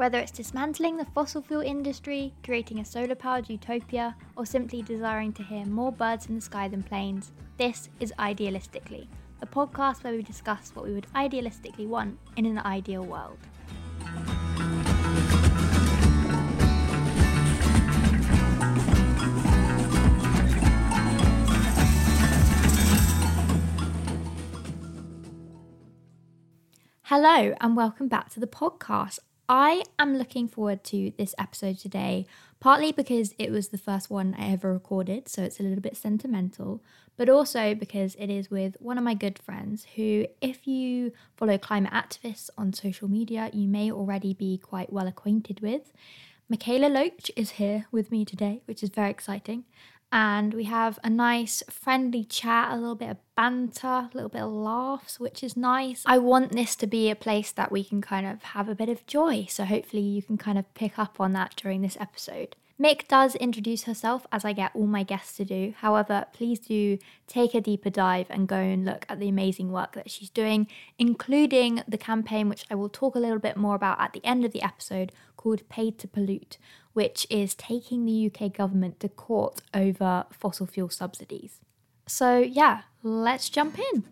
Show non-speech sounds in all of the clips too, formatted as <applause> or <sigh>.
Whether it's dismantling the fossil fuel industry, creating a solar powered utopia, or simply desiring to hear more birds in the sky than planes, this is Idealistically, a podcast where we discuss what we would idealistically want in an ideal world. Hello, and welcome back to the podcast. I am looking forward to this episode today, partly because it was the first one I ever recorded, so it's a little bit sentimental, but also because it is with one of my good friends who, if you follow climate activists on social media, you may already be quite well acquainted with. Mikaela Loach is here with me today, which is very exciting and we have a nice friendly chat, a little bit of banter, a little bit of laughs, which is nice. I want this to be a place that we can kind of have a bit of joy, so hopefully you can kind of pick up on that during this episode. Mick does introduce herself as I get all my guests to do. However, please do take a deeper dive and go and look at the amazing work that she's doing, including the campaign, which I will talk a little bit more about at the end of the episode, called Paid to Pollute, which is taking the UK government to court over fossil fuel subsidies. So, yeah, let's jump in.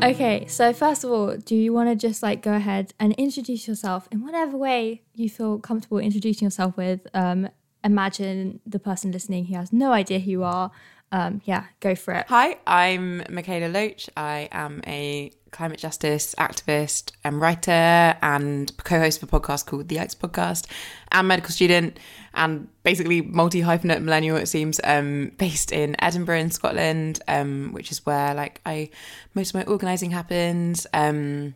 Okay, so first of all, do you want to just like go ahead and introduce yourself in whatever way you feel comfortable introducing yourself with? Um, imagine the person listening who has no idea who you are. Um, yeah, go for it. Hi, I'm Mikaela Loach. I am a climate justice activist and writer and co-host of a podcast called the Yikes Podcast and medical student and basically multi-hyphenate millennial it seems um, based in Edinburgh in Scotland um, which is where like I most of my organizing happens. Um,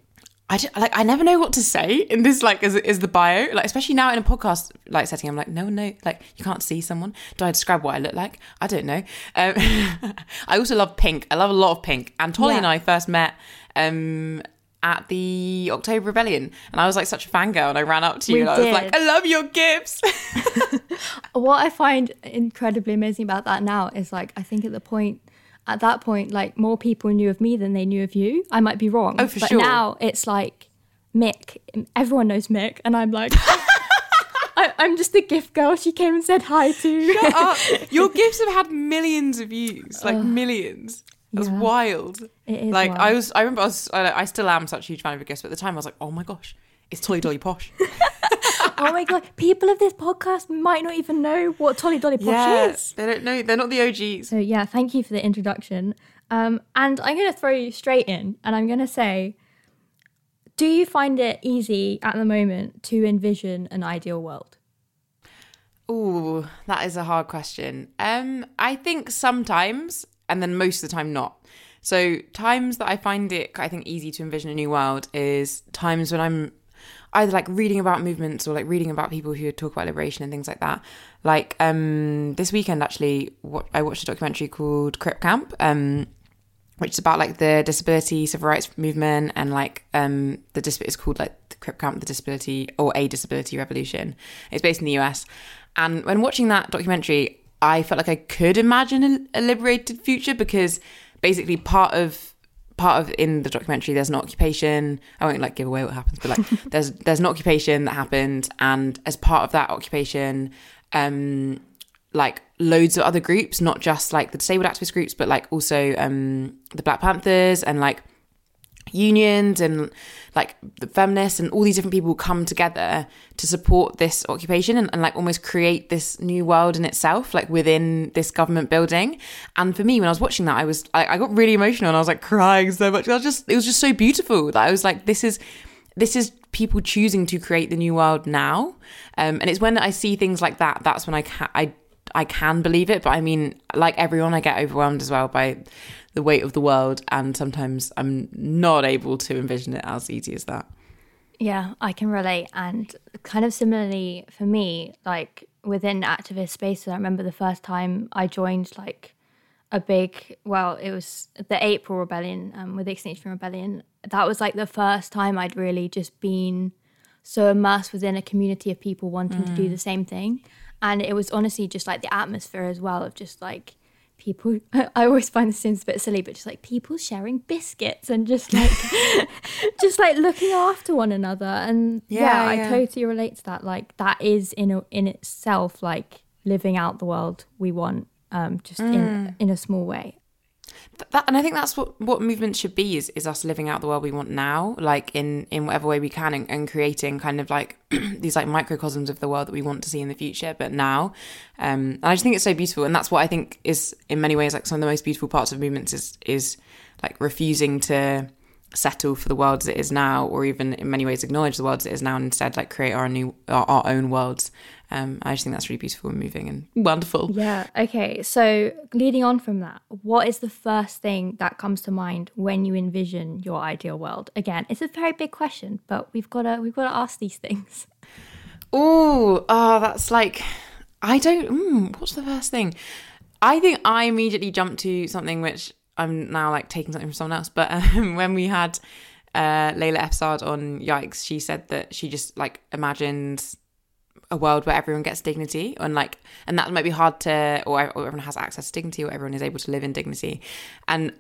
I just, like I never know what to say in this like is is the bio. Like especially now in a podcast like setting I'm like no no like you can't see someone. Do I describe what I look like? I don't know. Um, <laughs> I also love pink. I love a lot of pink. And Tolly yeah. and I first met um at the October Rebellion, and I was like such a fangirl, and I ran up to you we and I was like, "I love your GIFs." <laughs> <laughs> what I find incredibly amazing about that now is like I think at the point at that point, like more people knew of me than they knew of you. I might be wrong. Oh, for but sure. now it's like Mick. Everyone knows Mick, and I'm like. <laughs> I, am just the GIF girl. She came and said hi to. Shut up! Your GIFs have had millions of views, like millions. That's yeah. wild. It is. Like wild. I was, I remember I was, I, I, still am such a huge fan of GIFs, but at the time I was like, oh my gosh, it's Tolly Dolly Posh. <laughs> oh my god, people of this podcast might not even know what Tolly Dolly Posh yeah, is. They don't know. They're not the OGs. So yeah, thank you for the introduction. Um, and I'm going to throw you straight in, and I'm going to say, do you find it easy at the moment to envision an ideal world? Oh, that is a hard question. Um, I think sometimes, and then most of the time not. So times that I find it, I think, easy to envision a new world is times when I'm either like reading about movements or like reading about people who talk about liberation and things like that. Like um, this weekend, actually, what I watched a documentary called Crip Camp, um, which is about like the disability civil rights movement and like um, the dis- it's called like the Crip Camp, the disability or a disability revolution. It's based in the US, and when watching that documentary, I felt like I could imagine a, a liberated future because basically part of part of in the documentary there's an occupation. I won't like give away what happens but like <laughs> there's there's an occupation that happened and as part of that occupation um like loads of other groups not just like the disabled activist groups but like also um the black panthers and like unions and like the feminists and all these different people come together to support this occupation and, and, like almost create this new world in itself like within this government building. And for me when i was watching that i was i, I got really emotional and i was like crying so much. I was just it was just so beautiful that i was like this is this is people choosing to create the new world now. Um, and it's when i see things like that that's when i can i i can believe it. But i mean like everyone i get overwhelmed as well by the weight of the world, and sometimes I'm not able to envision it as easy as that. Yeah, I can relate. And kind of similarly for me, like within activist spaces, I remember the first time I joined like a big, well, it was the April Rebellion um, with the Extinction Rebellion. That was like the first time I'd really just been so immersed within a community of people wanting mm. to do mm. the same thing. And it was honestly just like the atmosphere as well of just like people <laughs> I always find this seems a bit silly, but just like people sharing biscuits and just <laughs> like just like looking after one another. And yeah, Yeah, I yeah. totally relate to that. Like that is in a, in itself like living out the world we want, um, just Mm. in in a small way. Th- that, and I think that's what what movement should be is is us living out the world we want now, like in in whatever way we can, and, and creating kind of like <clears throat> these like microcosms of the world that we want to see in the future, but now. Um, and I just think it's so beautiful, and that's what I think is in many ways like some of the most beautiful parts of movements is is like refusing to settle for the world as it is now, or even in many ways acknowledge the world as it is now, and instead like create our new our, our own worlds. Um, I just think that's really beautiful and moving and wonderful. Yeah. Okay. So leading on from that, what is the first thing that comes to mind when you envision your ideal world? Again, it's a very big question, but we've got to we've got to ask these things. Oh, oh, that's like I don't. Mm, what's the first thing? I think I immediately jump to something which I'm now like taking something from someone else. But um, <laughs> when we had uh, Layla F. Saad on Yikes, she said that she just like imagined a world where everyone gets dignity and like and that might be hard to or, or everyone has access to dignity or everyone is able to live in dignity and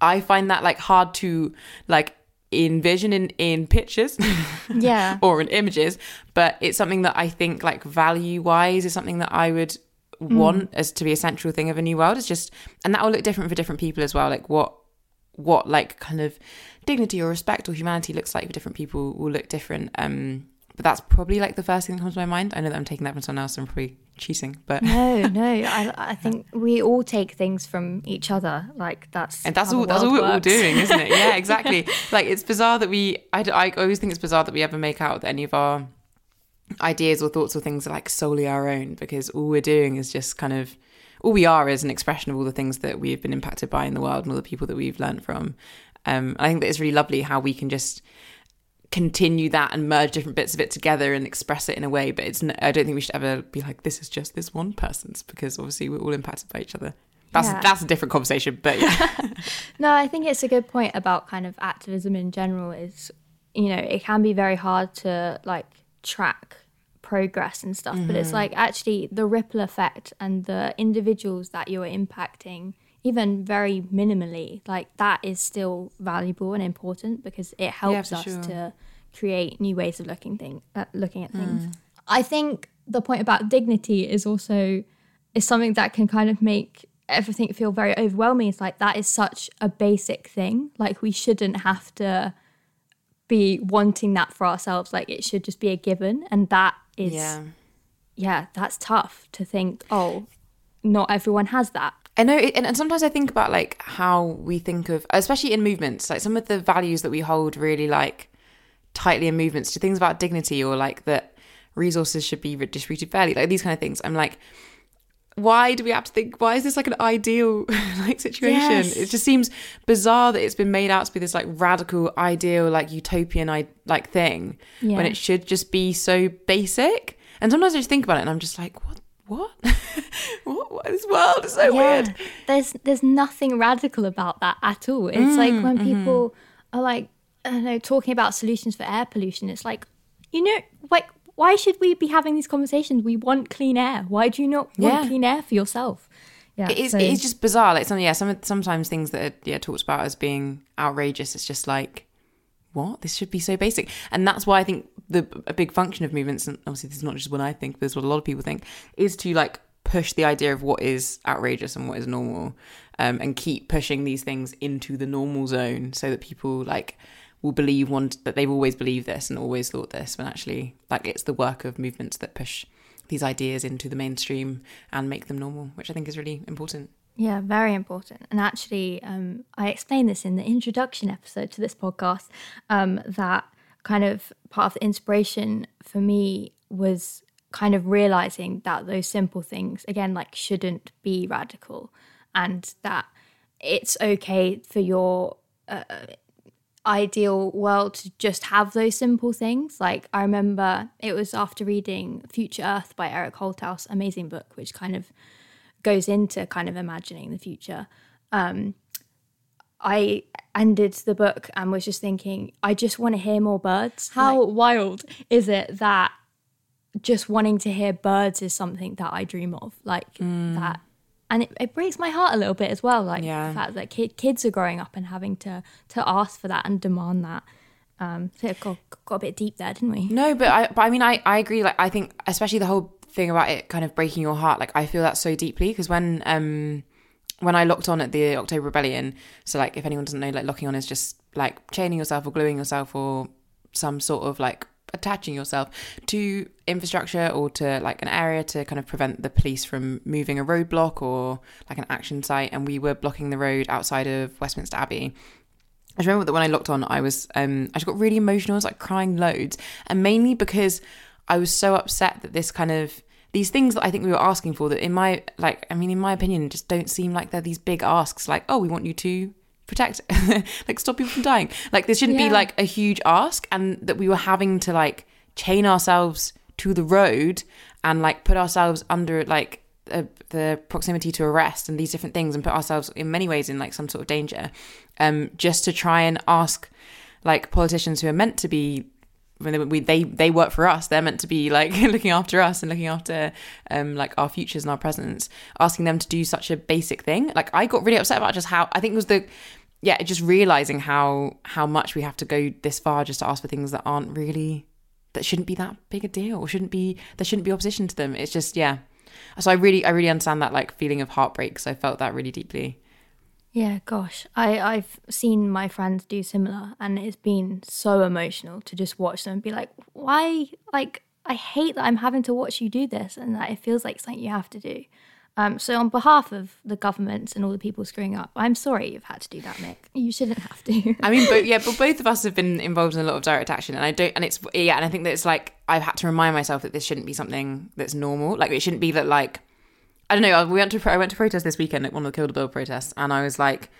i find that like hard to like envision in in pictures <laughs> Yeah. or in images but it's something that i think like value wise is something that i would want as to be a central thing of a new world is just and that will look different for different people as well like what what like kind of dignity or respect or humanity looks like for different people will look different um but that's probably like the first thing that comes to my mind i know that i'm taking that from someone else and i'm probably cheating but No, no. <laughs> I, I think we all take things from each other. Like that's and that's all that's all we're all doing isn't it yeah <laughs> exactly like it's bizarre that we I, I always think it's bizarre that we ever make out that any of our ideas or thoughts or things are like solely our own because all we're doing is just kind of all we are is an expression of all the things that we've been impacted by in the world and all the people that we've learned from. Um i think that it's really lovely how we can just continue that and merge different bits of it together and express it in a way but it's n- i don't think we should ever be like this is just this one person's because obviously we're all impacted by each other. That's Yeah. that's a different conversation but yeah. <laughs> <laughs> No, I think it's a good point about kind of activism in general is you know, it can be very hard to like track progress and stuff, but it's like actually the ripple effect and the individuals that you're impacting even very minimally, like that is still valuable and important because it helps for us sure. to create new ways of looking thing uh, looking at things. I think the point about dignity is also is something that can kind of make everything feel very overwhelming. It's like that is such a basic thing. Like we shouldn't have to be wanting that for ourselves. Like it should just be a given. And that is yeah yeah, that's tough to think, oh, not everyone has that. I know, it, and, and sometimes I think about like how we think of, especially in movements, like some of the values that we hold really like tightly in movements to things about dignity or like that resources should be distributed fairly, like these kind of things. I'm like, why do we have to think? Why is this like an ideal <laughs> like situation? Yes. It just seems bizarre that it's been made out to be this like radical, ideal, like utopian, I like thing Yeah. when it should just be so basic. And sometimes I just think about it and I'm just like, what? What? <laughs> what? what? This world is so weird. There's there's nothing radical about that at all. It's mm, like when mm-hmm. people are like, I don't know, talking about solutions for air pollution. It's like, you know, like why should we be having these conversations? We want clean air. Why do you not want Yeah. clean air for yourself? Yeah, It is, so- it is just bizarre. Like some, yeah, some sometimes things that are yeah talked about as being outrageous. It's just like, what? This should be so basic, and that's why I think the a big function of movements, and obviously this is not just what I think, but this is what a lot of people think, is to like push the idea of what is outrageous and what is normal, um, and keep pushing these things into the normal zone, so that people like will believe one that they've always believed this and always thought this, when actually like it's the work of movements that push these ideas into the mainstream and make them normal, which I think is really important. Yeah, very important. And actually, um, I explained this in the introduction episode to this podcast um, that kind of part of the inspiration for me was kind of realizing that those simple things, again, like shouldn't be radical and that it's okay for your uh, ideal world to just have those simple things. Like I remember it was after reading Future Earth by Eric Holthaus, amazing book, which kind of goes into kind of imagining the future. Um, I ended the book and was just thinking, I just want to hear more birds. How wild is it that just wanting to hear birds is something that I dream of, like that, and it, it breaks my heart a little bit as well. Like Yeah. the fact that kid, kids are growing up and having to to ask for that and demand that. Um, so it got, got a bit deep there, didn't we? No, but I, but I mean, I, I agree. Like, I think, especially the whole thing about it kind of breaking your heart. Like, I feel that so deeply because when, um, when I locked on at the October Rebellion, so like, if anyone doesn't know, like, locking on is just like chaining yourself or gluing yourself or some sort of like attaching yourself to infrastructure or to like an area to kind of prevent the police from moving a roadblock or like an action site. And we were blocking the road outside of Westminster Abbey. I remember that when I locked on, I was um, I just got really emotional. I was like crying loads, and mainly because I was so upset that this kind of these things that I think we were asking for that in my like I mean in my opinion just don't seem like they're these big asks like oh we want you to protect <laughs> like stop people from dying like this shouldn't Yeah. be like a huge ask and that we were having to like chain ourselves to the road and like put ourselves under like uh, the proximity to arrest and these different things and put ourselves in many ways in like some sort of danger um just to try and ask like politicians who are meant to be when they, we, they they work for us. They're meant to be like <laughs> looking after us and looking after um like our futures and our presents asking them to do such a basic thing. Like i got really upset about just how i think it was the yeah just realizing how how much we have to go this far just to ask for things that aren't really that shouldn't be that big a deal or shouldn't be there shouldn't be opposition to them. It's just yeah. So i really i really understand that like feeling of heartbreak because i felt that really deeply Yeah, gosh, I I've seen my friends do similar, and it's been so emotional to just watch them be like, why? Like, I hate that I'm having to watch you do this, and that it feels like something you have to do. Um, so on behalf of the governments and all the people screwing up, I'm sorry you've had to do that, Mick. You shouldn't have to. I mean, but yeah, but both of us have been involved in a lot of direct action, and I don't, and it's yeah, and I think that it's like I've had to remind myself that this shouldn't be something that's normal. Like it shouldn't be that like I don't know. We went to I went to protest this weekend, at one of the Kill the Bill protests, and I was like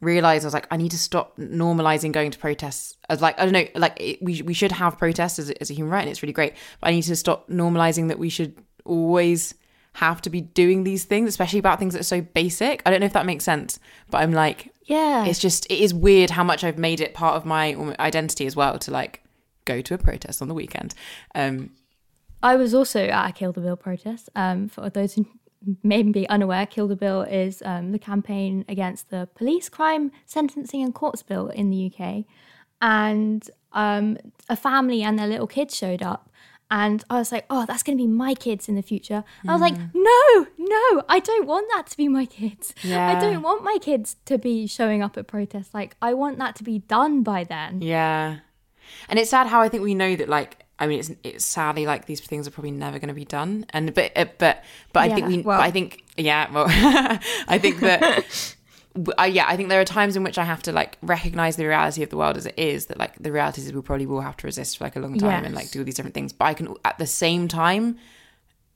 realized I was like I need to stop normalizing going to protests as like I don't know, like it, we we should have protests as a, as a human right, and it's really great, but I need to stop normalizing that we should always have to be doing these things, especially about things that are so basic. I don't know if that makes sense, but I'm like yeah, it's just it is weird how much I've made it part of my identity as well to like go to a protest on the weekend. Um, I was also at a Kill the Bill protest. Um, for those who may be unaware, Kill the Bill is um, the campaign against the police crime sentencing and courts bill in the UK. And um, a family and their little kids showed up. And I was like, oh, that's going to be my kids in the future. I was like, no, no, I don't want that to be my kids. I don't want my kids to be showing up at protests. Like, I want that to be done by then. yeah, and it's sad how I think we know that like I mean it's it's sadly like these things are probably never going to be done. And but uh, but but I think we well- but I think yeah well <laughs> I think that. uh, yeah, I think there are times in which I have to like recognize the reality of the world as it is. That like the reality is we probably will have to resist for like a long time and like do all these different things. But I can at the same time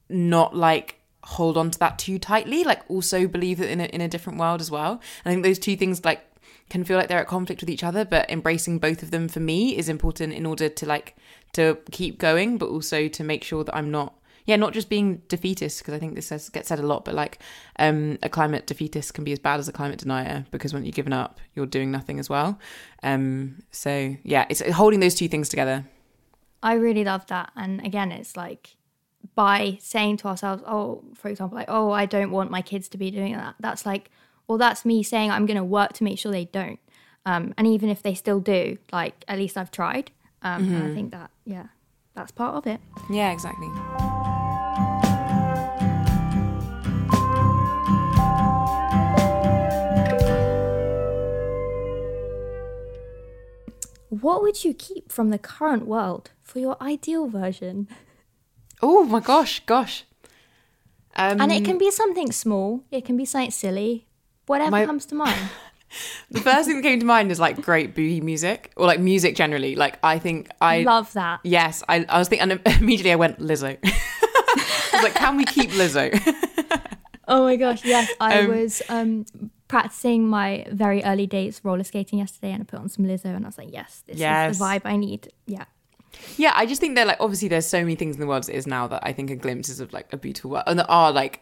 not like hold on to that too tightly like also believe that in a, in a different world as well i think those two things like can feel like they're at conflict with each other but embracing both of them for me is important in order to like to keep going but also to make sure that i'm not yeah not just being defeatist because i think this says, gets said a lot but like um a climate defeatist can be as bad as a climate denier because when you're given up you're doing nothing as well um so yeah it's holding those two things together I really love that. And again, it's like by saying to ourselves, oh, for example, like, oh, I don't want my kids to be doing that. That's like, well, that's me saying I'm going to work to make sure they don't. Um, and even if they still do, like, at least I've tried. Um, And I think that, yeah, that's part of it. yeah exactly What would you keep from the current world for your ideal version? oh my gosh gosh um And it can be something small, it can be something silly, whatever My- comes to mind. <laughs> The first thing that came to mind is like great boogie music or like music generally. Like I think I love that. yes, I, I was thinking and <laughs> immediately I went Lizzo. <laughs> I was like, can we keep Lizzo? Oh my gosh, yes. I Um, was um, practicing my very early days roller skating yesterday and I put on some Lizzo and I was like, yes, this Yes. is the vibe I need. Yeah. yeah, I just think they're like obviously there's so many things in the world as it is now that I think are glimpses of like a beautiful world and that are like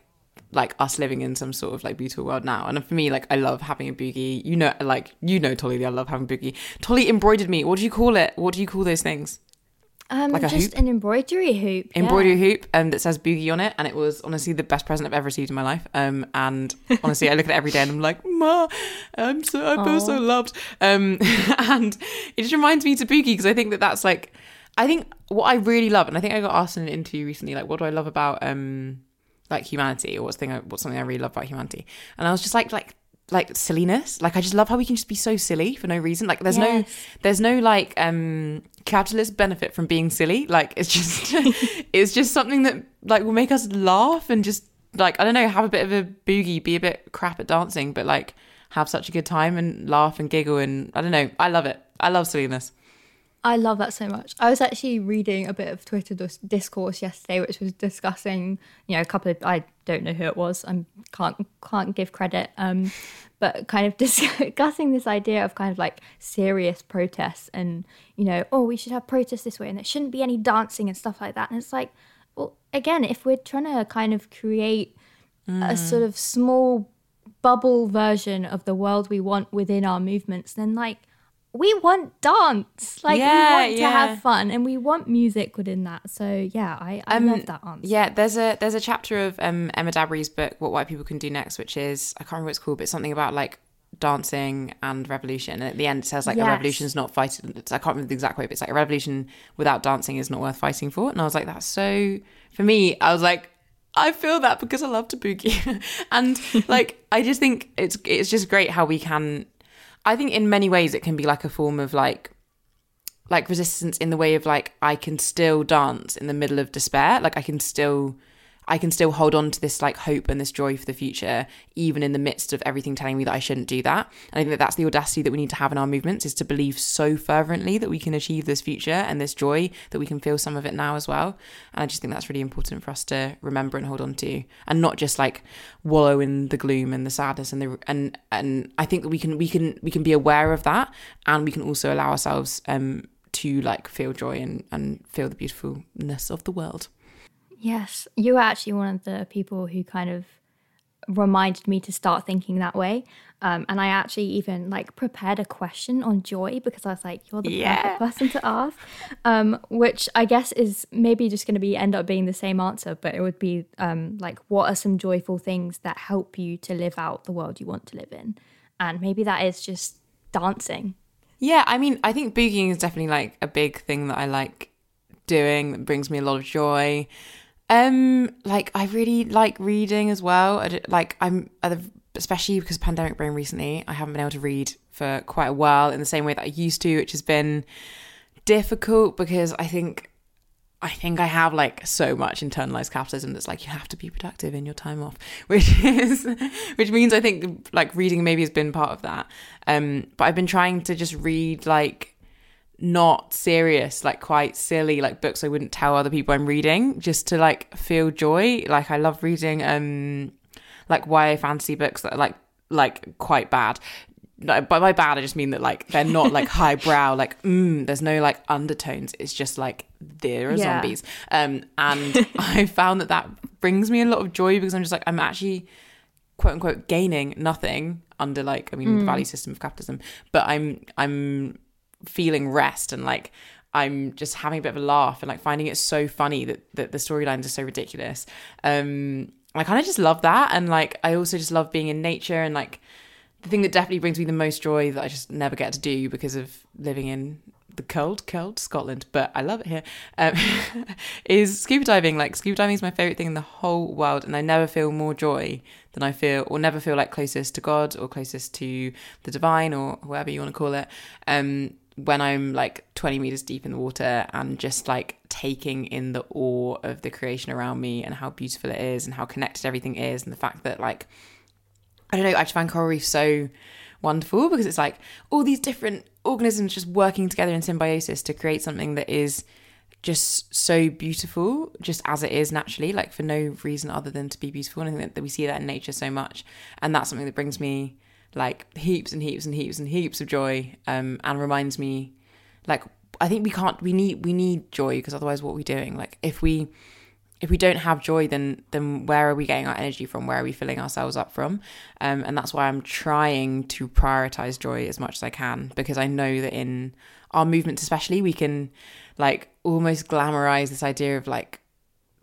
like us living in some sort of like beautiful world now. And for me, like I love having a boogie. You know, like you know, Tolly, I love having boogie. Tolly embroidered me. What do you call it? What do you call those things? Um, Like a just hoop? an embroidery hoop. yeah. embroidery hoop and that says boogie on it and it was honestly the best present i've ever received in my life um, and <laughs> honestly i look at it every day and i'm like ma i'm so i feel so loved um, <laughs> and it just reminds me to boogie because i think that that's like i think what i really love and i think i got asked in an interview recently like what do i love about um like humanity or what's thing what's something i really love about humanity. And i was just like like like silliness. Like i just love how we can just be so silly for no reason. Like there's no there's no like um capitalist benefit from being silly. Like it's just <laughs> it's just something that like will make us laugh and just like i don't know have a bit of a boogie be a bit crap at dancing but like have such a good time and laugh and giggle and i don't know. I love it. I love silliness I love that so much. I was actually reading a bit of Twitter dis- discourse yesterday, which was discussing, you know, a couple of I don't know who it was. I can't can't give credit, um, but kind of <laughs> discussing this idea of kind of like serious protests and you know, oh, we should have protests this way, and there shouldn't be any dancing and stuff like that. And it's like, well, again, if we're trying to kind of create a sort of small bubble version of the world we want within our movements, then like we want dance. Like Yeah, we want to have fun and we want music within that. So yeah, I, I love that answer. yeah there's a there's a chapter of um Emma Dabiri's book what white people can do next which is i can't remember what it's called but something about like dancing and revolution and at the end it says like a Yes. revolution is not fighting i can't remember the exact quote but it's like a revolution without dancing is not worth fighting for and i was like that's so for me i was like I feel that because I love to boogie, <laughs> and like I just think it's it's just great how we can. I think in many ways it can be like a form of like like resistance in the way of like I can still dance in the middle of despair. Like I can still I can still hold on to this like hope and this joy for the future, even in the midst of everything telling me that I shouldn't do that. And I think that that's the audacity that we need to have in our movements is to believe so fervently that we can achieve this future and this joy that we can feel some of it now as well. And I just think that's really important for us to remember and hold on to, and not just like wallow in the gloom and the sadness and the and and I think that we can we can we can be aware of that, and we can also allow ourselves um to like feel joy and and feel the beautifulness of the world. Yes, you were actually one of the people who kind of reminded me to start thinking that way. Um, and I actually even like prepared a question on joy because I was like, "You're the Yeah. perfect person to ask," um, which I guess is maybe just going to be end up being the same answer, but it would be um, like, "What are some joyful things that help you to live out the world you want to live in?" And maybe that is just dancing. Yeah, I mean, I think boogieing is definitely like a big thing that I like doing that brings me a lot of joy. Um, like I really like reading as well. I like I'm especially because of pandemic brain recently, I haven't been able to read for quite a while in the same way that I used to, which has been difficult because I think I think I have like so much internalized capitalism that's like you have to be productive in your time off, <laughs> which is which means I think like reading maybe has been part of that. Um, but I've been trying to just read like not serious, like quite silly, like books I wouldn't tell other people I'm reading, just to like feel joy. Like I love reading um like YA fantasy books that are like like quite bad. No, by by bad I just mean that like they're not like <laughs> highbrow, like mm, there's no like undertones. It's just like there are Yeah. zombies. Um, and <laughs> I found that that brings me a lot of joy because I'm just like I'm actually quote unquote gaining nothing under like I mean the value system of capitalism, but I'm I'm feeling rest and like I'm just having a bit of a laugh and like finding it so funny that that the storylines are so ridiculous. Um, I kind of just love that, and like I also just love being in nature and like the thing that definitely brings me the most joy that I just never get to do because of living in the cold, cold Scotland, but I love it here. Um, <laughs> is scuba diving. Like scuba diving is my favorite thing in the whole world, and I never feel more joy than I feel, or never feel like closest to God or closest to the divine or whatever you want to call it. Um, when I'm like 20 meters deep in the water and just like taking in the awe of the creation around me and how beautiful it is and how connected everything is, and the fact that like I don't know, I just find coral reef so wonderful because it's like all these different organisms just working together in symbiosis to create something that is just so beautiful, just as it is naturally, like for no reason other than to be beautiful. And I think that we see that in nature so much. And that's something that brings me like heaps and heaps and heaps and heaps of joy um, and reminds me like I think we can't we need we need joy because otherwise what are we doing like if we if we don't have joy, then then where are we getting our energy from? Where are we filling ourselves up from? Um, and that's why I'm trying to prioritize joy as much as I can because I know that in our movements, especially, we can like almost glamorize this idea of like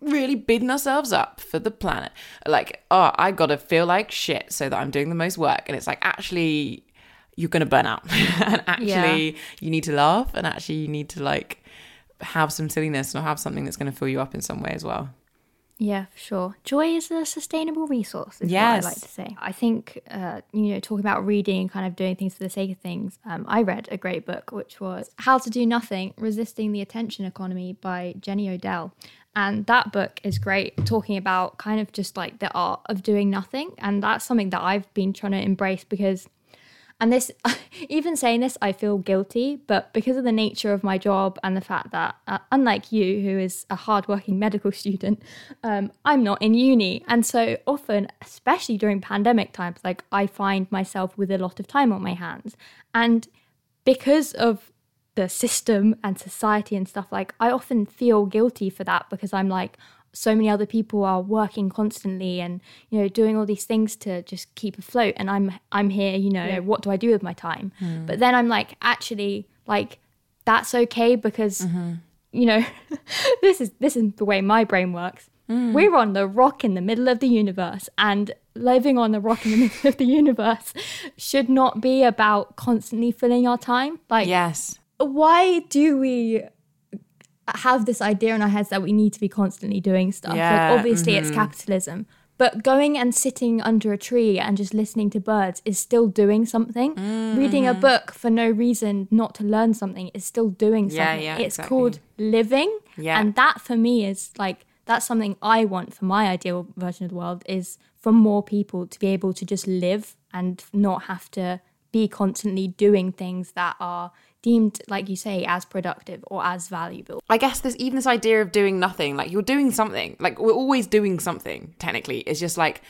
really beating ourselves up for the planet. Like, oh, I gotta feel like shit so that I'm doing the most work. And it's like, actually, you're gonna burn out. <laughs> and actually, yeah. you need to laugh. And actually, you need to like have some silliness or have something that's gonna fill you up in some way as well. Yeah, for sure. Joy is a sustainable resource, is yes. what I like to say. I think, uh, you know, talking about reading and kind of doing things for the sake of things, um, I read a great book, which was How to Do Nothing Resisting the Attention Economy by Jenny Odell. And that book is great, talking about kind of just like the art of doing nothing. And that's something that I've been trying to embrace because, and this, <laughs> even saying this, I feel guilty, but because of the nature of my job and the fact that, uh, unlike you, who is a hardworking medical <laughs> student, um, I'm not in uni. And so often, especially during pandemic times, like I find myself with a lot of time on my hands. And because of the system and society and stuff like i often feel guilty for that because i'm like so many other people are working constantly and you know doing all these things to just keep afloat and i'm i'm here you know yeah. what do i do with my time mm. but then i'm like actually like that's okay because mm-hmm. you know <laughs> this is this is the way my brain works mm. we're on the rock in the middle of the universe and living on the rock in the <laughs> middle of the universe should not be about constantly filling our time like yes why do we have this idea in our heads that we need to be constantly doing stuff? Yeah, like obviously mm-hmm. it's capitalism. But going and sitting under a tree and just listening to birds is still doing something. Mm-hmm. Reading a book for no reason, not to learn something, is still doing something. Yeah, yeah, it's exactly. called living. Yeah. And that for me is like, that's something I want for my ideal version of the world is for more people to be able to just live and not have to be constantly doing things that are deemed, like you say, as productive or as valuable. I guess there's even this idea of doing nothing. Like you're doing something. Like we're always doing something, technically. It's just like,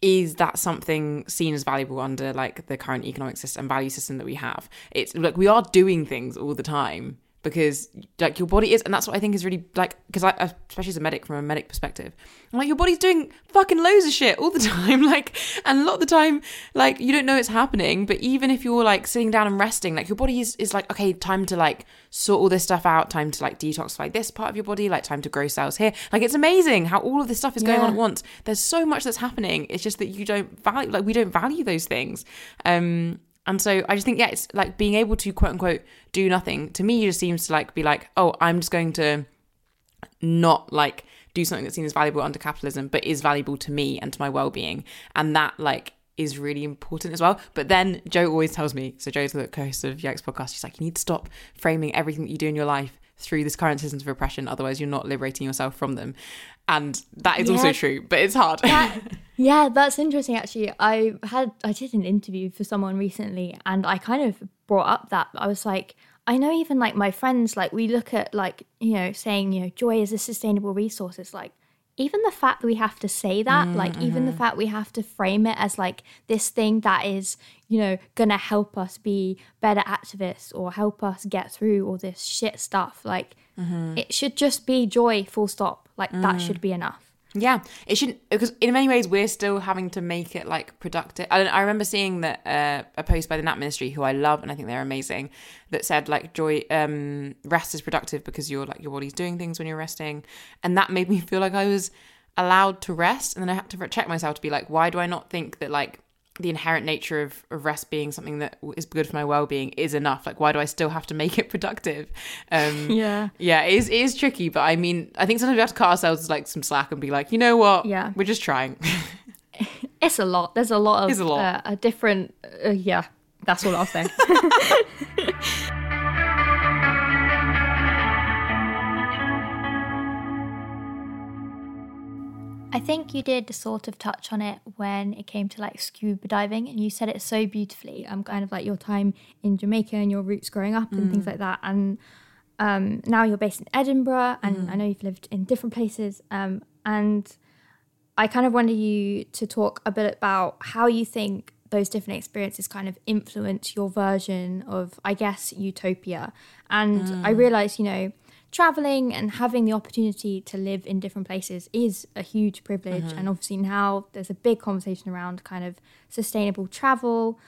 is that something seen as valuable under like the current economic system value system that we have? It's like we are doing things all the time because like your body is and that's what i think is really like because i especially as a medic from a medic perspective I'm like your body's doing fucking loads of shit all the <laughs> time like and a lot of the time like you don't know it's happening but even if you're like sitting down and resting like your body is, is like okay time to like sort all this stuff out time to like detoxify this part of your body like time to grow cells here. Like it's amazing how all of this stuff is going yeah. on at once. There's so much that's happening. It's just that you don't value like we don't value those things. Um and so I just think, yeah, it's like being able to quote unquote do nothing to me just seems to like be like, oh, I'm just going to not like do something that seems valuable under capitalism, but is valuable to me and to my well being. And that like is really important as well. But then Joe always tells me, so Joe's the co-host of Yikes podcast, she's like, you need to stop framing everything that you do in your life through this current systems of oppression, otherwise you're not liberating yourself from them. And that is yeah, also true, but it's hard. That, <laughs> yeah, that's interesting actually. I had I did an interview for someone recently and I kind of brought up that I was like, I know even like my friends, like we look at like, you know, saying, you know, joy is a sustainable resource. It's like even the fact that we have to say that, mm, like even the mm-hmm. fact we have to frame it as like this thing that is, you know, gonna help us be better activists or help us get through all this shit stuff. Like mm-hmm. it should just be joy, full stop. Like mm. that should be enough. Yeah, it shouldn't because in many ways we're still having to make it like productive. I, I remember seeing that uh, a post by the Nap Ministry, who I love and I think they're amazing, that said like joy, um, rest is productive because you're like your body's doing things when you're resting, and that made me <laughs> feel like I was allowed to rest, and then I had to check myself to be like, why do I not think that like the inherent nature of, of rest being something that is good for my well-being is enough. Like why do i still have to make it <laughs> productive? Um yeah. yeah it is, it is tricky but i mean i think sometimes we have to cut ourselves like some slack and be like you know what? Yeah. We're just trying. <laughs> It's a lot. There's a lot of it's a lot. uh, a different uh, yeah that's all i'll say <laughs> I think you did sort of touch on it when it came to like scuba diving, and you said it so beautifully. Um, kind of like your time in Jamaica and your roots growing up and mm. things like that. And um, now you're based in Edinburgh, and mm. I know you've lived in different places. Um, and I kind of wanted you to talk a bit about how you think those different experiences kind of influence your version of, I guess, utopia. And mm. I realized, you know, traveling and having the opportunity to live in different places is a huge privilege. And obviously, now there's a big conversation around kind of sustainable travel.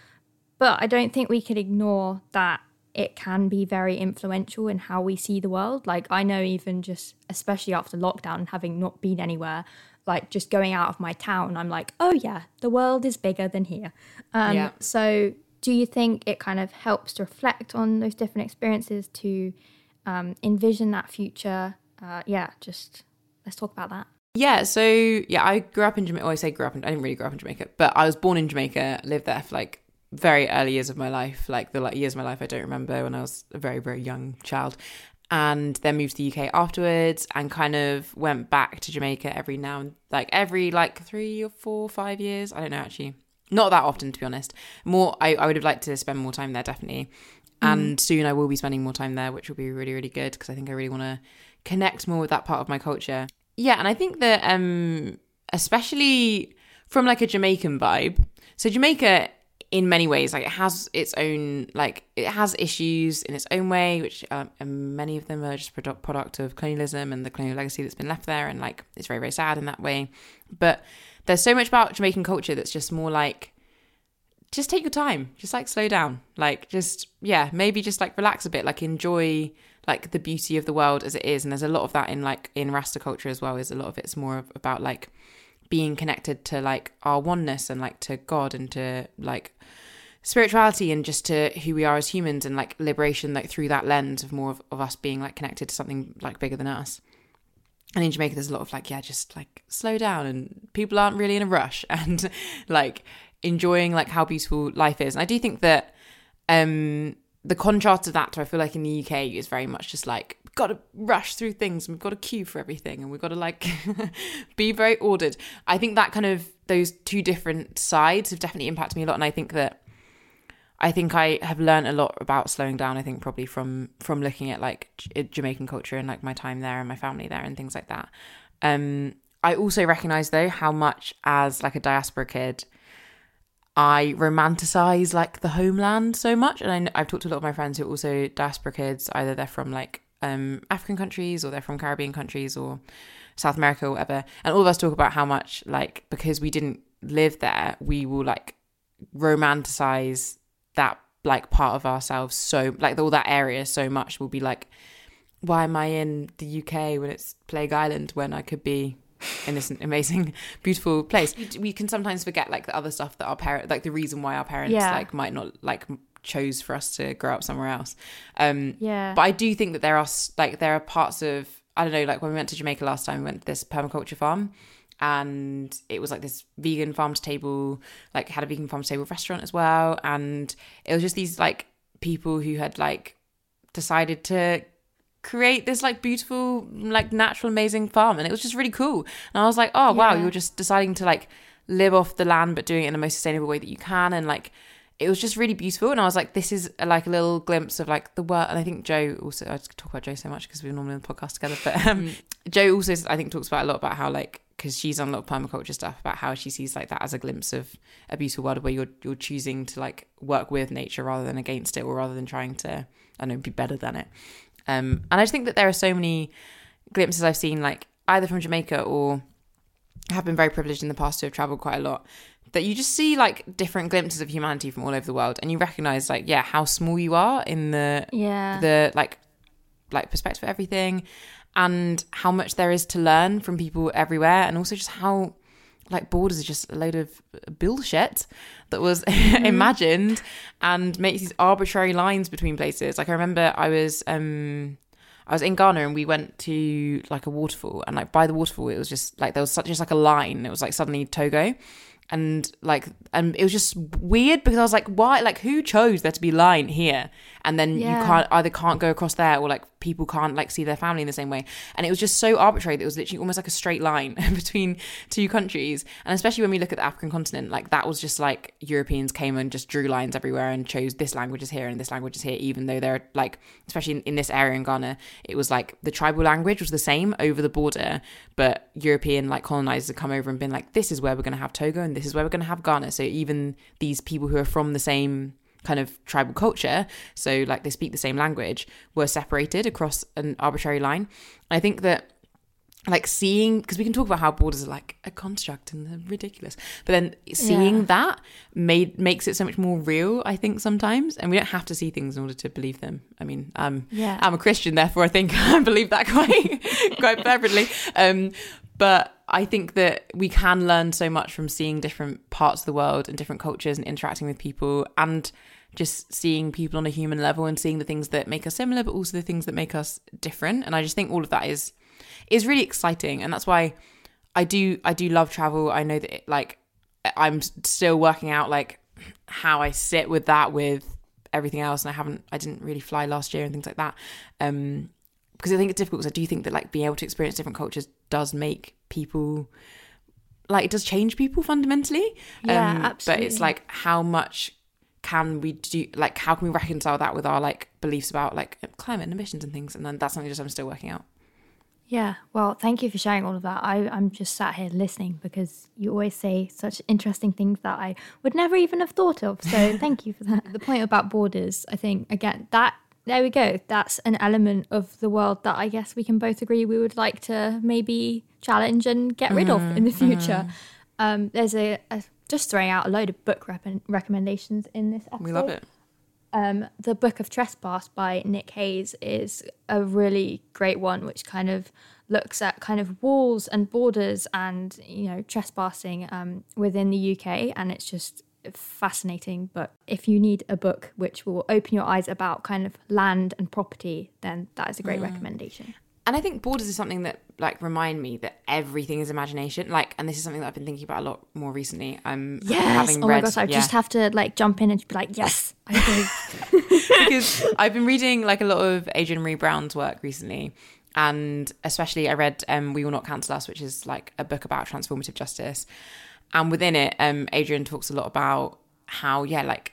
But I don't think we could ignore that it can be very influential in how we see the world. Like, I know, even just especially after lockdown and having not been anywhere, like just going out of my town, I'm like, oh, yeah, the world is bigger than here. Um, Yeah. So, do you think it kind of helps to reflect on those different experiences to um, envision that future? Uh, yeah, just let's talk about that. Yeah, so yeah, I grew up in Jamaica. Oh, I say grew up in, I didn't really grow up in Jamaica, but I was born in Jamaica, lived there for like very early years of my life, like the like years of my life I don't remember when I was a very, very young child. And then moved to the UK afterwards and kind of went back to Jamaica every now and like every like three or four, five years. I don't know actually. Not that often to be honest. More I, I would have liked to spend more time there definitely. And soon I will be spending more time there, which will be really, really good because I think I really want to connect more with that part of my culture. Yeah, and I think that um especially from like a Jamaican vibe. So Jamaica in many ways like it has its own like it has issues in its own way which um, many of them are just product product of colonialism and the colonial legacy that's been left there and like it's very very sad in that way but there's so much about Jamaican culture that's just more like just take your time. Just like slow down. Like just yeah maybe just like relax a bit. Like enjoy like the beauty of the world as it is. And there's a lot of that in like in rasta culture as well is a lot of it's more of, about like being connected to like our oneness and like to god and to like spirituality and just to who we are as humans and like liberation like through that lens of more of, of us being like connected to something like bigger than us. And in Jamaica, there's a lot of like, yeah, just like slow down, and people aren't really in a rush, <laughs> and like enjoying like how beautiful life is. And I do think that um the contrast of that to I feel like in the UK is very much just like we've got to rush through things and we've got to queue for everything and we've got to like <laughs> be very ordered. I think that kind of those two different sides have definitely impacted me a lot, and I think that I think I have learned a lot about slowing down. I think probably from from looking at like J- Jamaican culture and like my time there and my family there and things like that. Um, I also recognize though how much as like a diaspora kid, I romanticize like the homeland so much. And I, I've talked to a lot of my friends who are also diaspora kids. Either they're from like um, African countries or they're from Caribbean countries or South America or whatever. And all of us talk about how much like because we didn't live there, we will like romanticize that like part of ourselves so like all that area so much will be like why am i in the uk when it's plague island when i could be in this amazing <laughs> beautiful place we can sometimes forget like the other stuff that our parent like the reason why our parents Yeah. like might not like chose for us to grow up somewhere else um Yeah. but I do think that there are like there are parts of I don't know like when we went to Jamaica last time we went to this permaculture farm and it was like this vegan farm to table like had a vegan farm to table restaurant as well and it was just these like people who had like decided to create this like beautiful like natural amazing farm and it was just really cool. And I was like oh wow Yeah. you're just deciding to like live off the land but doing it in the most sustainable way that you can and like it was just really beautiful and i was like this is a, like a little glimpse of like the world and i think joe also i talk about joe so much because we're normally on the podcast together but um, joe also i think talks about a lot about how like because she's on a lot of permaculture stuff about how she sees like that as a glimpse of a beautiful world where you're you're choosing to like work with nature rather than against it or rather than trying to i don't know be better than it um and i just think that there are so many glimpses i've seen like either from jamaica or have been very privileged in the past to have traveled quite a lot that you just see like different glimpses of humanity from all over the world and you recognize like yeah how small you are in the yeah. the like like perspective of everything and how much there is to learn from people everywhere and also just how like borders are just a load of bullshit that was <laughs> imagined and makes these arbitrary lines between places. Like i remember i was um I was in Ghana and we went to like a waterfall and like by the waterfall it was just like there was such just like a line it was like suddenly Togo and like and it was just weird because I was like why like who chose there to be line here and then Yeah. you can't either can't go across there or like people can't like see their family in the same way. And it was just so arbitrary that it was literally almost like a straight line <laughs> between two countries. And especially when we look at the African continent like that was just like Europeans came and just drew lines everywhere and chose this language is here and this language is here even though they're like especially in, in this area in Ghana it was like the tribal language was the same over the border but European like colonizers had come over and been like this is where we're going to have Togo and this is where we're going to have Ghana. So even these people who are from the same kind of tribal culture, so like they speak the same language, were separated across an arbitrary line. I think that like seeing because we can talk about how borders are like a construct and they're ridiculous but then seeing Yeah. that made makes it so much more real i think sometimes and we don't have to see things in order to believe them i mean um Yeah. i'm a christian therefore i think <laughs> i believe that quite quite fervently um but i think that we can learn so much from seeing different parts of the world and different cultures and interacting with people and just seeing people on a human level and seeing the things that make us similar but also the things that make us different. And i just think all of that is is really exciting. And that's why i do i do love travel. I know that it, like i'm still working out like how i sit with that with everything else. And i haven't i didn't really fly last year and things like that. Um because i think it's difficult because i do think that like being able to experience different cultures does make people like it does change people fundamentally Yeah, um, but it's like how much can we do like how can we reconcile that with our like beliefs about like climate and emissions and things and then that's something just i'm still working out Yeah, well, thank you for sharing all of that. I, I'm just sat here listening because you always say such interesting things that I would never even have thought of. So <laughs> thank you for that. The point about borders, I think, again, that there we go. That's an element of the world that I guess we can both agree we would like to maybe challenge and get rid of in the future. Um, there's a, a just throwing out a load of book rep- recommendations in this episode we love it. Um, the Book of Trespass by Nick Hayes is a really great one, which kind of looks at kind of walls and borders and you know trespassing um, within the UK, and it's just fascinating book. If you need a book which will open your eyes about kind of land and property, then that is a great recommendation. and i think borders is something that like remind me that everything is imagination like and this is something that i've been thinking about a lot more recently i'm Yes. having oh read my gosh, I yeah. just have to like jump in and be like, yes, I <laughs> agree. because I've been reading like a lot of Adrienne Maree Brown's work recently. And especially, I read um, "We Will Not Cancel Us," which is like a book about transformative justice. And within it, um, Adrienne talks a lot about how, yeah, like,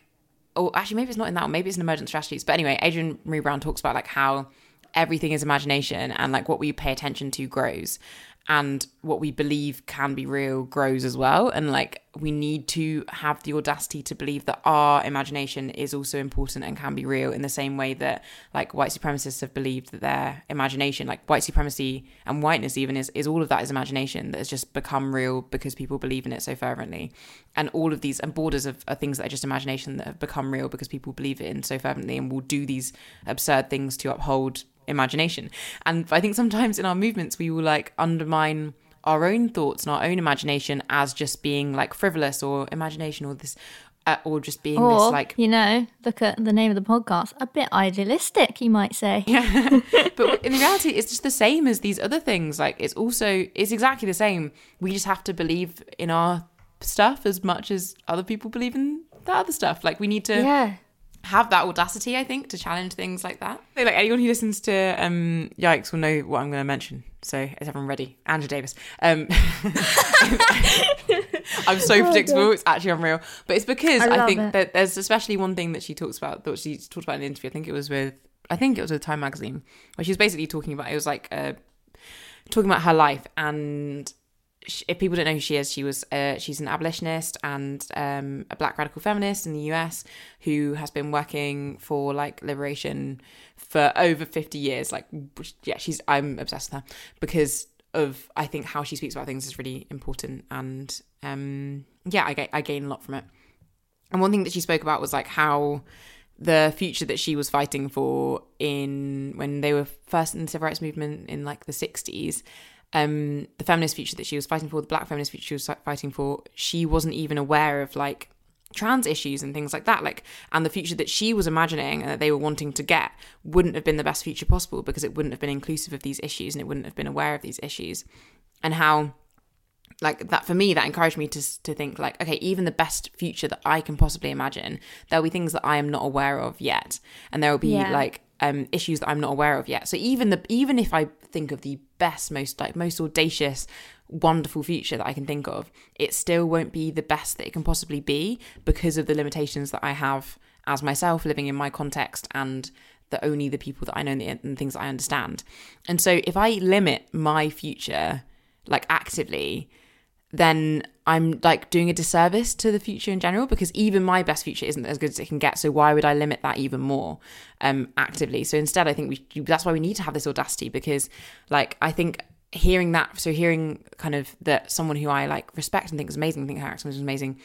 oh, actually, maybe it's not in that one. Maybe it's an Emergent Strategies. But anyway, Adrienne Maree Brown talks about like how everything is imagination and like what we pay attention to grows and what we believe can be real grows as well. And like we need to have the audacity to believe that our imagination is also important and can be real in the same way that like white supremacists have believed that their imagination like white supremacy and whiteness even is, is all of that is imagination that has just become real because people believe in it so fervently. And all of these and borders of, are things that are just imagination that have become real because people believe it in so fervently and will do these absurd things to uphold imagination. And I think sometimes in our movements, we will like undermine our own thoughts and our own imagination as just being like frivolous or imagination or this, uh, or just being or this like. you know, look at the name of the podcast, a bit idealistic, you might say. <laughs> yeah But in reality, it's just the same as these other things. Like it's also, it's exactly the same. We just have to believe in our stuff as much as other people believe in that other stuff. Like we need to Yeah. Have that audacity, I think, to challenge things like that. So, like anyone who listens to um, Yikes will know what I'm going to mention. So is everyone ready? Angela Davis. Um, <laughs> I'm so predictable. It's actually unreal. But it's because I I, think it. that there's especially one thing that she talks about. That she talked about in an interview. I think it was with. I think it was with Time Magazine, where she was basically talking about. It was like uh, talking about her life and if people don't know who she is, she was uh, she's an abolitionist and um, a black radical feminist in the US who has been working for like liberation for over 50 years. Like, yeah, she's I'm obsessed with her because of I think how she speaks about things is really important and um, yeah, I, I gain a lot from it. And one thing that she spoke about was like how the future that she was fighting for in when they were first in the civil rights movement in like the 60s um the feminist future that she was fighting for the black feminist future she was fighting for she wasn't even aware of like trans issues and things like that like and the future that she was imagining and that they were wanting to get wouldn't have been the best future possible because it wouldn't have been inclusive of these issues and it wouldn't have been aware of these issues and how like that for me that encouraged me to to think like okay even the best future that I can possibly imagine there'll be things that I am not aware of yet and there will be Yeah. like um issues that I'm not aware of yet. So even the even if I think of the best most like most audacious wonderful future that I can think of it still won't be the best that it can possibly be because of the limitations that I have as myself living in my context and the only the people that I know and things I understand. And so if I limit my future like actively then I'm like doing a disservice to the future in general because even my best future isn't as good as it can get. So why would I limit that even more um, actively? So instead, I think we that's why we need to have this audacity because, like, I think hearing that, so hearing kind of that someone who I like respect and think is amazing, think her accent is amazing.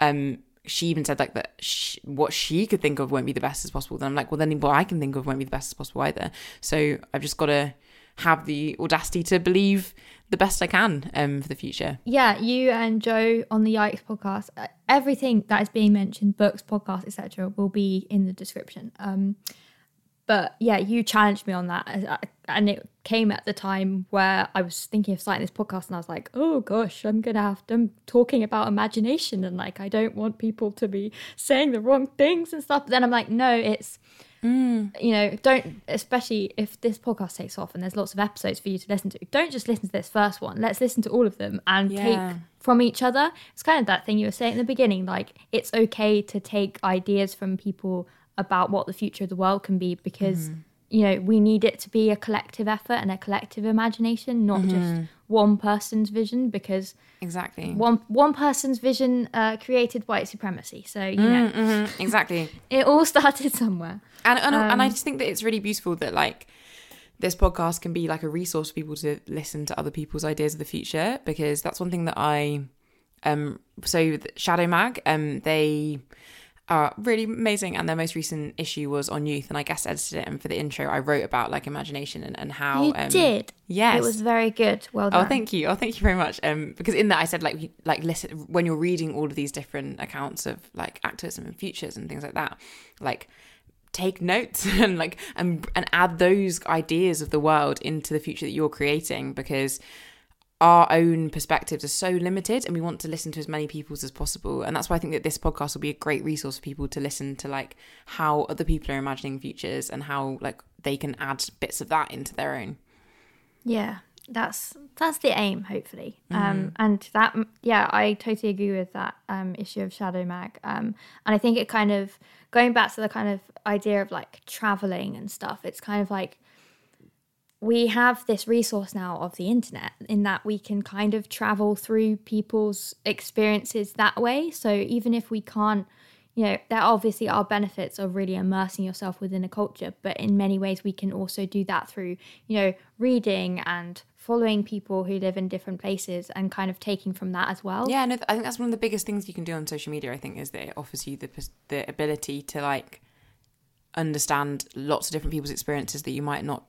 Um, she even said like that she, what she could think of won't be the best as possible. Then I'm like, well, then what I can think of won't be the best as possible either. So I've just got to have the audacity to believe the best I can um, for the future. Yeah, you and Jo on the Yikes podcast, uh, everything that is being mentioned, books, podcasts, etc., will be in the description. Um, but yeah, you challenged me on that, and it came at the time where I was thinking of starting this podcast, and I was like, "Oh gosh, I'm gonna have to, I'm talking about imagination, and like I don't want people to be saying the wrong things and stuff." But then I'm like, "No, it's." Mm. You know, don't, especially if this podcast takes off and there's lots of episodes for you to listen to, don't just listen to this first one. Let's listen to all of them and yeah. take from each other. It's kind of that thing you were saying in the beginning like, it's okay to take ideas from people about what the future of the world can be because. Mm you know we need it to be a collective effort and a collective imagination not mm-hmm. just one person's vision because exactly. one one person's vision uh, created white supremacy. So you know. Mm-hmm. exactly. <laughs> It all started somewhere. And and, um, and i just think that it's really beautiful that like this podcast can be like a resource for people to listen to other people's ideas of the future because that's one thing that i um so Shado mag um they are really amazing. And their most recent issue was on youth, and I guest edited it. And for the intro, I wrote about like imagination and, and how you um, did. Yes, it was very good. Well oh, done. Oh, thank you. Oh, thank you very much. Um, because in that I said like like listen when you're reading all of these different accounts of like activism and futures and things like that, like take notes <laughs> and like and and add those ideas of the world into the future that you're creating because our own perspectives are so limited and we want to listen to as many people's as possible. And that's why i think that this podcast will be a great resource for people to listen to like how other people are imagining futures and how like they can add bits of that into their own. Yeah that's that's the aim hopefully. Mm. um and that yeah i totally agree with that um issue of Shado mag. Um and i think it kind of going back to the kind of idea of like traveling and stuff it's kind of like we have this resource now of the internet in that we can kind of travel through people's experiences that way. So even if we can't, you know, there obviously are benefits of really immersing yourself within a culture, but in many ways we can also do that through, you know, reading and following people who live in different places and kind of taking from that as well. Yeah, no, I think that's one of the biggest things you can do on social media. I think is that it offers you the the ability to like understand lots of different people's experiences that you might not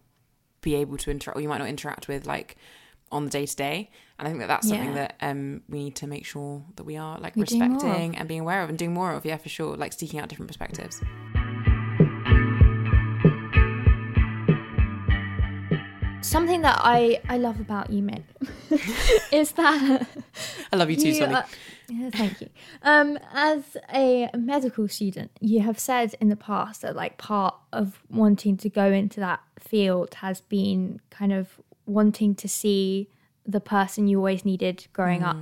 be able to interact or you might not interact with like on the day to day and i think that that's something yeah. that um we need to make sure that we are like We're respecting and being aware of and doing more of yeah for sure like seeking out different perspectives. Something that i i love about you mick <laughs> <laughs> is that i love you too you, yeah, thank you. Um, as a medical student, you have said in the past that like part of wanting to go into that field has been kind of wanting to see the person you always needed growing mm. up.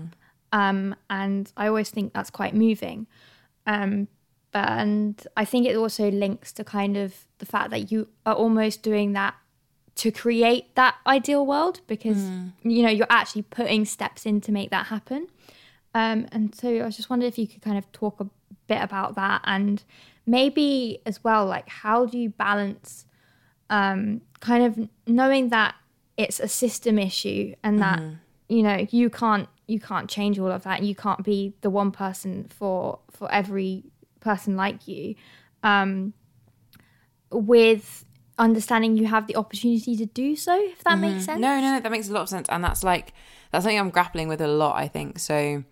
Um, and I always think that's quite moving. Um, but, and I think it also links to kind of the fact that you are almost doing that to create that ideal world because mm. you know you're actually putting steps in to make that happen. Um, and so I was just wondering if you could kind of talk a bit about that and maybe as well, like how do you balance um, kind of knowing that it's a system issue and that mm-hmm. you know you can't you can't change all of that. You can't be the one person for for every person like you. Um, with understanding you have the opportunity to do so, if that mm-hmm. makes sense. No, no, that makes a lot of sense, and that's like that's something I'm grappling with a lot. I think so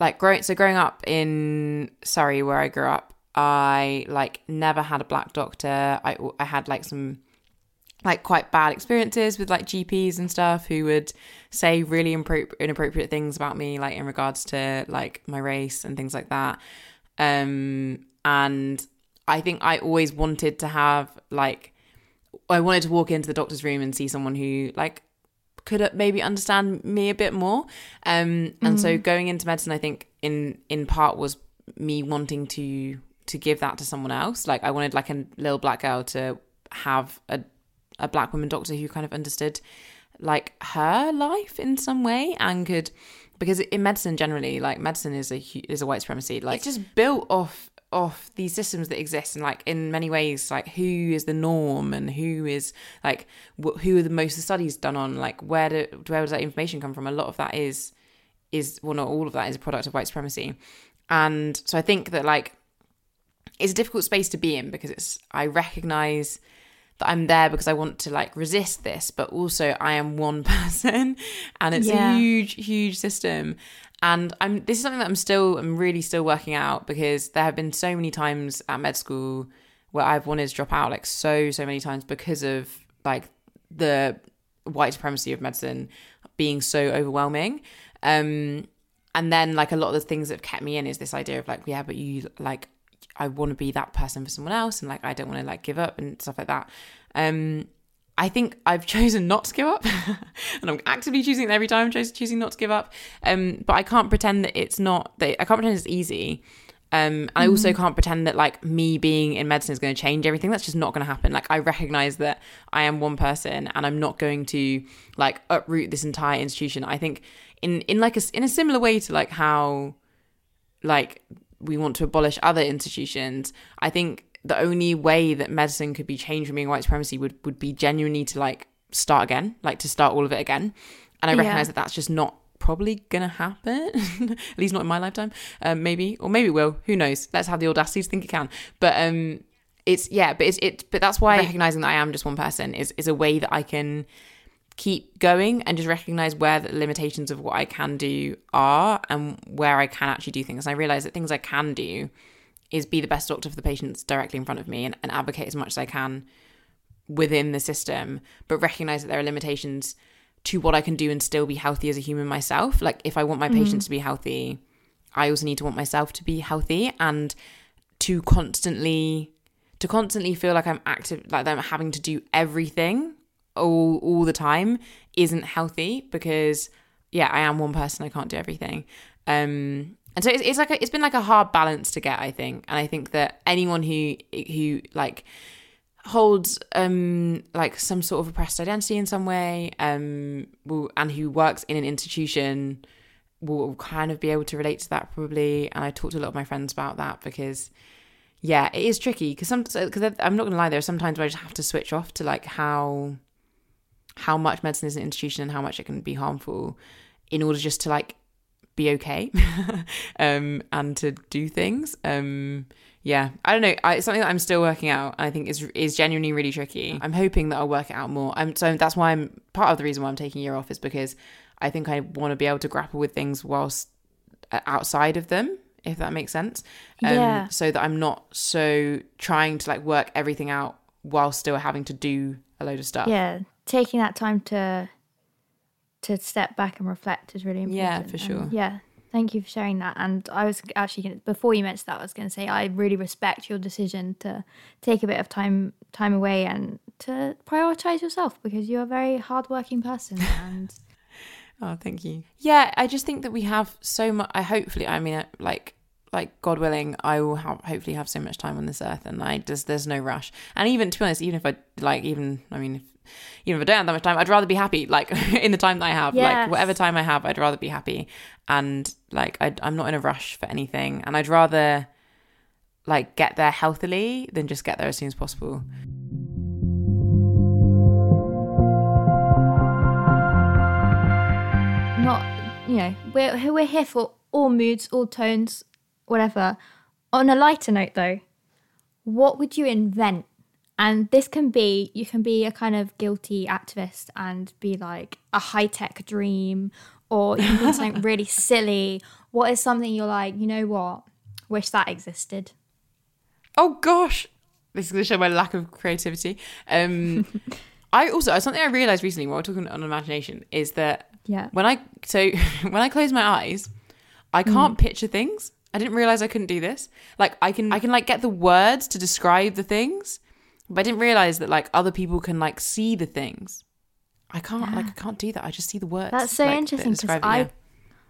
like growing so growing up in Surrey where I grew up, I like never had a black doctor. I I had like some like quite bad experiences with like GPs and stuff who would say really impro- inappropriate things about me like in regards to like my race and things like that. Um and I think I always wanted to have like I wanted to walk into the doctor's room and see someone who like could maybe understand me a bit more. Um, and mm. so going into medicine, I think in in part was me wanting to to give that to someone else. Like I wanted like a little black girl to have a a black woman doctor who kind of understood like her life in some way and could because in medicine generally, like medicine is a is a white supremacy. Like it's just built off off these systems that exist and like in many ways like who is the norm and who is like wh- who are the most of the studies done on like where do where does that information come from? A lot of that is is well not all of that is a product of white supremacy. And so i think that like it's a difficult space to be in because it's i recognize that i'm there because i want to like resist this but also i am one <laughs> person and it's Yeah. a huge huge system and i'm this is something that i'm still i'm really still working out because there have been so many times at med school where i've wanted to drop out like so so many times because of like the white supremacy of medicine being so overwhelming. Um and then like a lot of the things that have kept me in is this idea of like yeah but you like i want to be that person for someone else and like i don't want to like give up and stuff like that. Um I think I've <laughs> chosen not to give up, <laughs> and I'm actively choosing it every time I'm choos- choosing not to give up. Um, but I can't pretend that it's not. That I can't pretend it's easy. Um, and I also can't pretend that like me being in medicine is going to change everything. That's just not going to happen. Like I recognize that I am one person, and I'm not going to like uproot this entire institution. I think in in like a in a similar way to like how like we want to abolish other institutions. I think the only way that medicine could be changed from being white supremacy would would be genuinely to like start again, like to start all of it again. And I Yeah. recognize that that's just not probably gonna happen, <laughs> at least not in my lifetime. Um, maybe or maybe it will. Who knows? Let's have the audacity to think it can. But um, it's yeah, but it's it. But that's why recognizing that I am just one person is is a way that I can keep going and just recognize where the limitations of what I can do are and where I can actually do things. And I realize that things I can do is be the best doctor for the patients directly in front of me and, and advocate as much as I can within the system, but recognize that there are limitations to what I can do and still be healthy as a human myself. Like if I want my patients to be healthy, I also need to want myself to be healthy and to constantly to constantly feel like I'm active like I'm having to do everything all all the time isn't healthy because yeah, I am one person, I can't do everything. Um and so it's, it's like a, it's been like a hard balance to get, I think. And I think that anyone who who like holds um like some sort of oppressed identity in some way um will, and who works in an institution will kind of be able to relate to that probably and I talked to a lot of my friends about that because yeah it is tricky because some because I'm not gonna lie there are sometimes where I just have to switch off to like how how much medicine is an institution and how much it can be harmful in order just to like be okay <laughs> um and to do things. Um yeah i don't know. I, it's something that i'm still working out i think is is genuinely really tricky. I'm hoping that i'll work it out more. I'm so that's why i'm part of the reason why i'm taking a year off is because i think i want to be able to grapple with things whilst uh, outside of them if that makes sense. Um, Yeah. so that i'm not so trying to like work everything out while still having to do a load of stuff. Yeah, taking that time to to step back and reflect is really important. Yeah, for And sure. yeah, thank you for sharing that. And I was actually gonna, before you mentioned that, I was going to say I really respect your decision to take a bit of time time away and to prioritize yourself because you're a very hardworking person. <laughs> And Oh, thank you. Yeah, I just think that we have so much. I hopefully, I mean, uh, like, like God willing, I will have hopefully have so much time on this earth, and I just there's no rush. And even to be honest, even if I like, even I mean, if, even if I don't have that much time, I'd rather be happy. Like <laughs> in the time that I have, Yes. like whatever time I have, I'd rather be happy. And like, I, I'm not in a rush for anything, and I'd rather like get there healthily than just get there as soon as possible. not, you know, we're we're here for all moods, all tones, whatever. On a lighter note, though, what would you invent? And this can be, you can be a kind of guilty activist and be like a high tech dream, or you can do something really <laughs> silly. What is something you're like, you know what? Wish that existed. Oh gosh, this is going to show my lack of creativity. Um, <laughs> I also something I realized recently while we're talking on imagination is that Yeah. when I so <laughs> when I close my eyes, I can't picture things. I didn't realize I couldn't do this. Like I can I can like get the words to describe the things, but I didn't realize that like other people can like see the things. I can't like I can't do that. I just see the words. That's so like, interesting because I, yeah.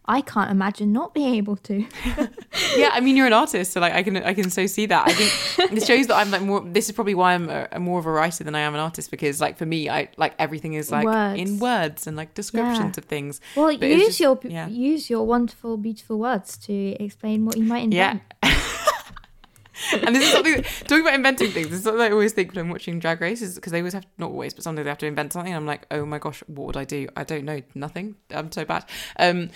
I can't imagine not being able to. <laughs> yeah, I mean you're an artist, so like I can I can so see that. I think <laughs> it shows that I'm like more. This is probably why I'm a, more of a writer than I am an artist because like for me, I like everything is like Words. in words and like descriptions Yeah. of things. Well, But use just- your yeah. use your wonderful, beautiful words to explain what you might invent. Yeah. <laughs> and this is something talking about inventing things. This is something I always think when I'm watching Drag Races because they always have not always, but sometimes they have to invent something. And I'm like, oh my gosh, what would I do? I don't know, nothing. I'm so bad. Um,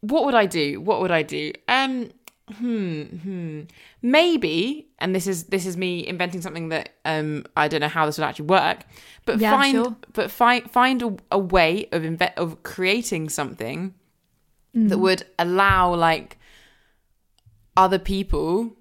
what would I do? What would I do? Um, hmm, hmm. Maybe, and this is this is me inventing something that um I don't know how this would actually work, but Yeah, find sure. but find find a, a way of inve- of creating something Mm. that would allow like other people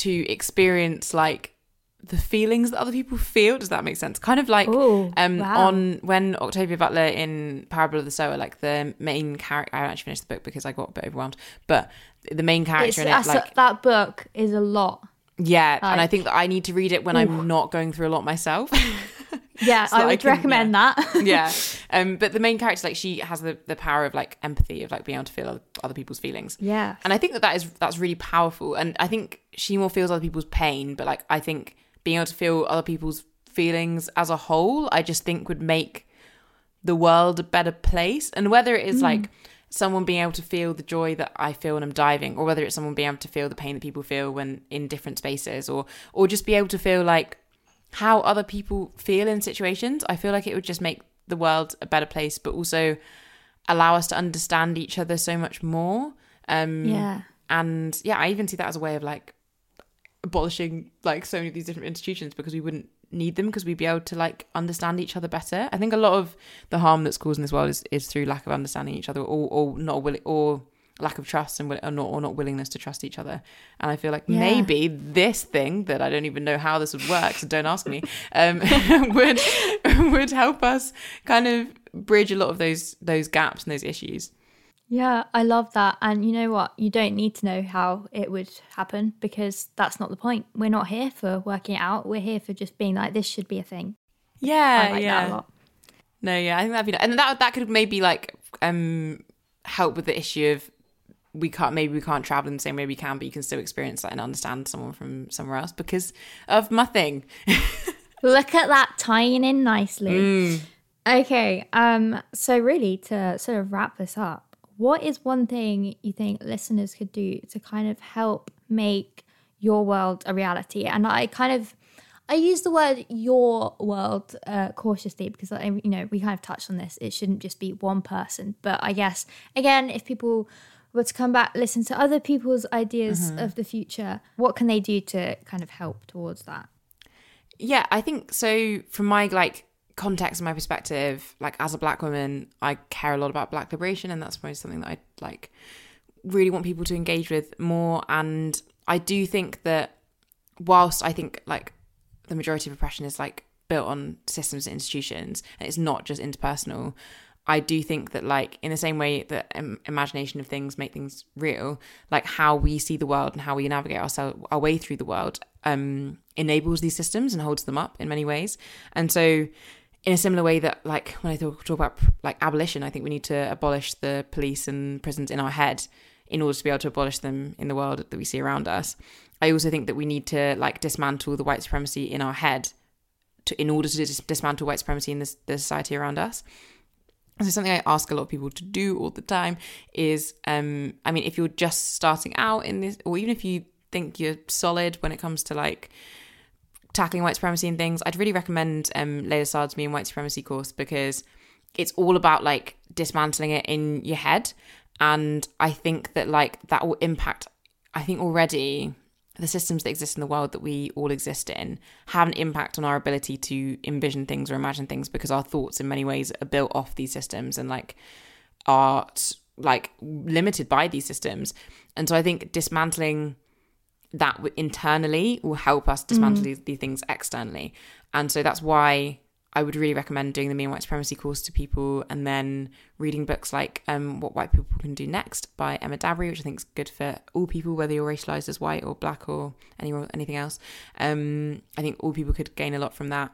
to experience like the feelings that other people feel. Does that make sense? Kind of like Ooh, um wow. on when Octavia Butler in Parable of the Sower, like the main character. I actually finished the book because I got a bit overwhelmed, but the main It's, character in it, like that book is a lot. Yeah, and I think that I need to read it when I'm not going through a lot myself. <laughs> Yeah, So I I would can- recommend that. <laughs> yeah, um, but the main character, like she has the the power of like empathy, of like being able to feel other, other people's feelings. yeah. And I think that that is that's really powerful. And I think she more feels other people's pain, but like I think being able to feel other people's feelings as a whole, I just think would make the world a better place. And whether it is like someone being able to feel the joy that I feel when I'm diving, or whether it's someone being able to feel the pain that people feel when in different spaces, or or just be able to feel like how other people feel in situations, I feel like it would just make the world a better place, but also allow us to understand each other so much more. Um, Yeah. and yeah, I even see that as a way of like abolishing like so many of these different institutions because we wouldn't need them because we'd be able to like understand each other better. I think a lot of the harm that's caused in this world is, is through lack of understanding each other or, or not willing or lack of trust and or not or not willingness to trust each other. And I feel like Yeah. maybe this thing that I don't even know how this would work, so don't ask me, um, <laughs> would <laughs> would help us kind of bridge a lot of those those gaps and those issues. Yeah, I love that. And you know what? You don't need to know how it would happen because that's not the point. We're not here for working it out. We're here for just being like, this should be a thing. Yeah, I like yeah. that a lot. No, yeah, I think that'd be nice. and that that could maybe like um help with the issue of we can't maybe we can't travel in the same way we can, but you can still experience that and understand someone from somewhere else because of my thing. <laughs> Look at that tying in nicely. Mm. Okay, um, so really to sort of wrap this up, what is one thing you think listeners could do to kind of help make your world a reality? And I kind of I use the word your world uh, cautiously because I, you know we kind of touched on this. It shouldn't just be one person, but I guess again, if people were to come back, listen to other people's ideas of the future, what can they do to kind of help towards that? Yeah, I think so. From my like context and my perspective, like as a black woman, I care a lot about black liberation, and that's probably something that I like really want people to engage with more. And I do think that whilst I think like the majority of oppression is like built on systems and institutions, and it's not just interpersonal. I do think that, like, in the same way that imagination of things make things real, like how we see the world and how we navigate ourselves our way through the world, um, enables these systems and holds them up in many ways. And so, in a similar way that, like, when I talk, talk about like abolition, I think we need to abolish the police and prisons in our head in order to be able to abolish them in the world that we see around us. I also think that we need to like dismantle the white supremacy in our head to in order to dis- dismantle white supremacy in this, the society around us. So something I ask a lot of people to do all the time is, um, I mean, if you're just starting out in this, or even if you think you're solid when it comes to like tackling white supremacy and things, I'd really recommend um, Layla Saad's Me and White Supremacy course because it's all about like dismantling it in your head. And I think that like that will impact, I think already the systems that exist in the world that we all exist in have an impact on our ability to envision things or imagine things because our thoughts in many ways are built off these systems and like are like limited by these systems. And so I think dismantling that w- internally will help us dismantle these, these things externally. And so that's why I would really recommend doing the Me and White Supremacy course to people and then reading books like um, What White People Can Do Next by Emma Dabiri, which I think is good for all people, whether you're racialized as white or black or any, anything else. Um, I think all people could gain a lot from that.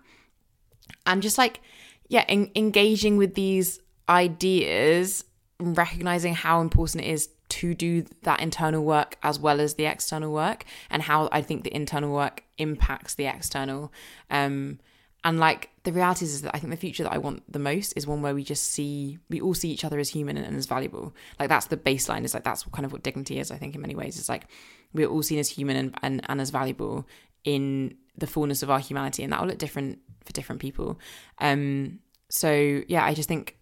And just like, yeah, en- engaging with these ideas recognizing how important it is to do that internal work as well as the external work and how I think the internal work impacts the external. Um, and like the reality is, is that I think the future that I want the most is one where we just see we all see each other as human and, and as valuable. Like that's the baseline. Is like that's kind of what dignity is. I think in many ways, it's like we're all seen as human and, and, and as valuable in the fullness of our humanity, and that will look different for different people. Um, so yeah, I just think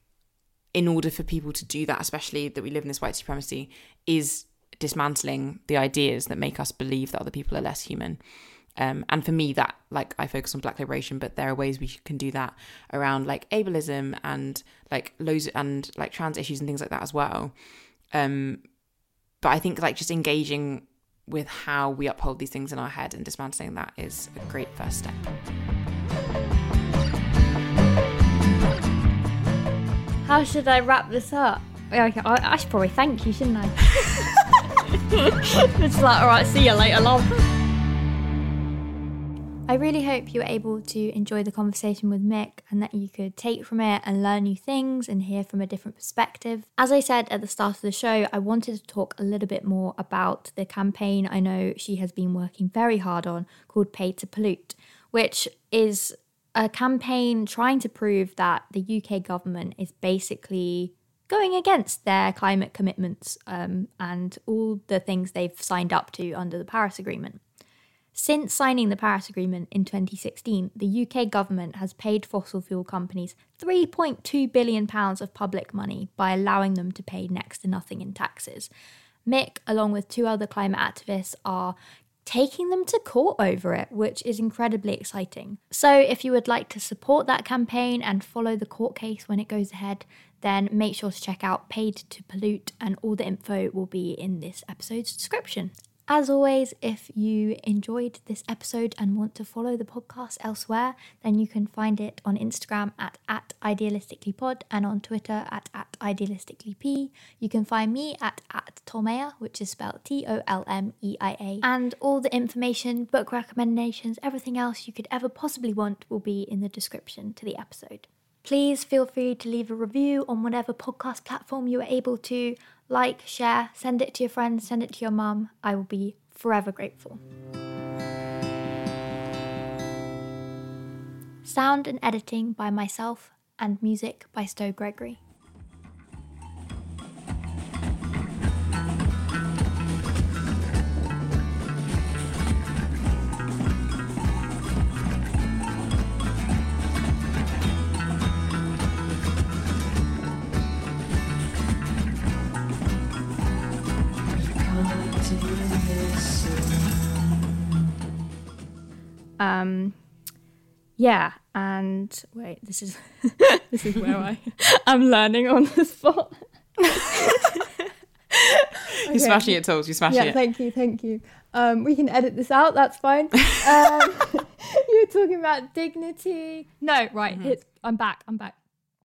in order for people to do that, especially that we live in this white supremacy, is dismantling the ideas that make us believe that other people are less human. Um, and for me, that like I focus on Black liberation, but there are ways we can do that around like ableism and like loads and like trans issues and things like that as well. Um, but I think like just engaging with how we uphold these things in our head and dismantling that is a great first step. How should I wrap this up? Okay, I, I should probably thank you, shouldn't I? <laughs> it's like, all right, see you later, love. I really hope you were able to enjoy the conversation with Mick and that you could take from it and learn new things and hear from a different perspective. As I said at the start of the show, I wanted to talk a little bit more about the campaign I know she has been working very hard on called Paid to Pollute, which is a campaign trying to prove that the UK government is basically going against their climate commitments um, and all the things they've signed up to under the Paris Agreement. Since signing the Paris Agreement in 2016, the UK government has paid fossil fuel companies £3.2 billion of public money by allowing them to pay next to nothing in taxes. Mick, along with two other climate activists, are taking them to court over it, which is incredibly exciting. So, if you would like to support that campaign and follow the court case when it goes ahead, then make sure to check out Paid to Pollute, and all the info will be in this episode's description. As always, if you enjoyed this episode and want to follow the podcast elsewhere, then you can find it on Instagram at, at idealisticallypod and on Twitter at, at idealisticallyp. You can find me at, at Tolmeia, which is spelled T O L M E I A. And all the information, book recommendations, everything else you could ever possibly want will be in the description to the episode. Please feel free to leave a review on whatever podcast platform you are able to. Like, share, send it to your friends, send it to your mum. I will be forever grateful. Sound and editing by myself, and music by Stowe Gregory. Um, yeah, and wait, this is <laughs> this is where I <laughs> I'm learning on the spot. <laughs> You're smashing it, Tols. You're smashing yeah, it. thank you, thank you. Um, we can edit this out. That's fine. Um, you were talking about dignity. No, right. It's, I'm back. I'm back.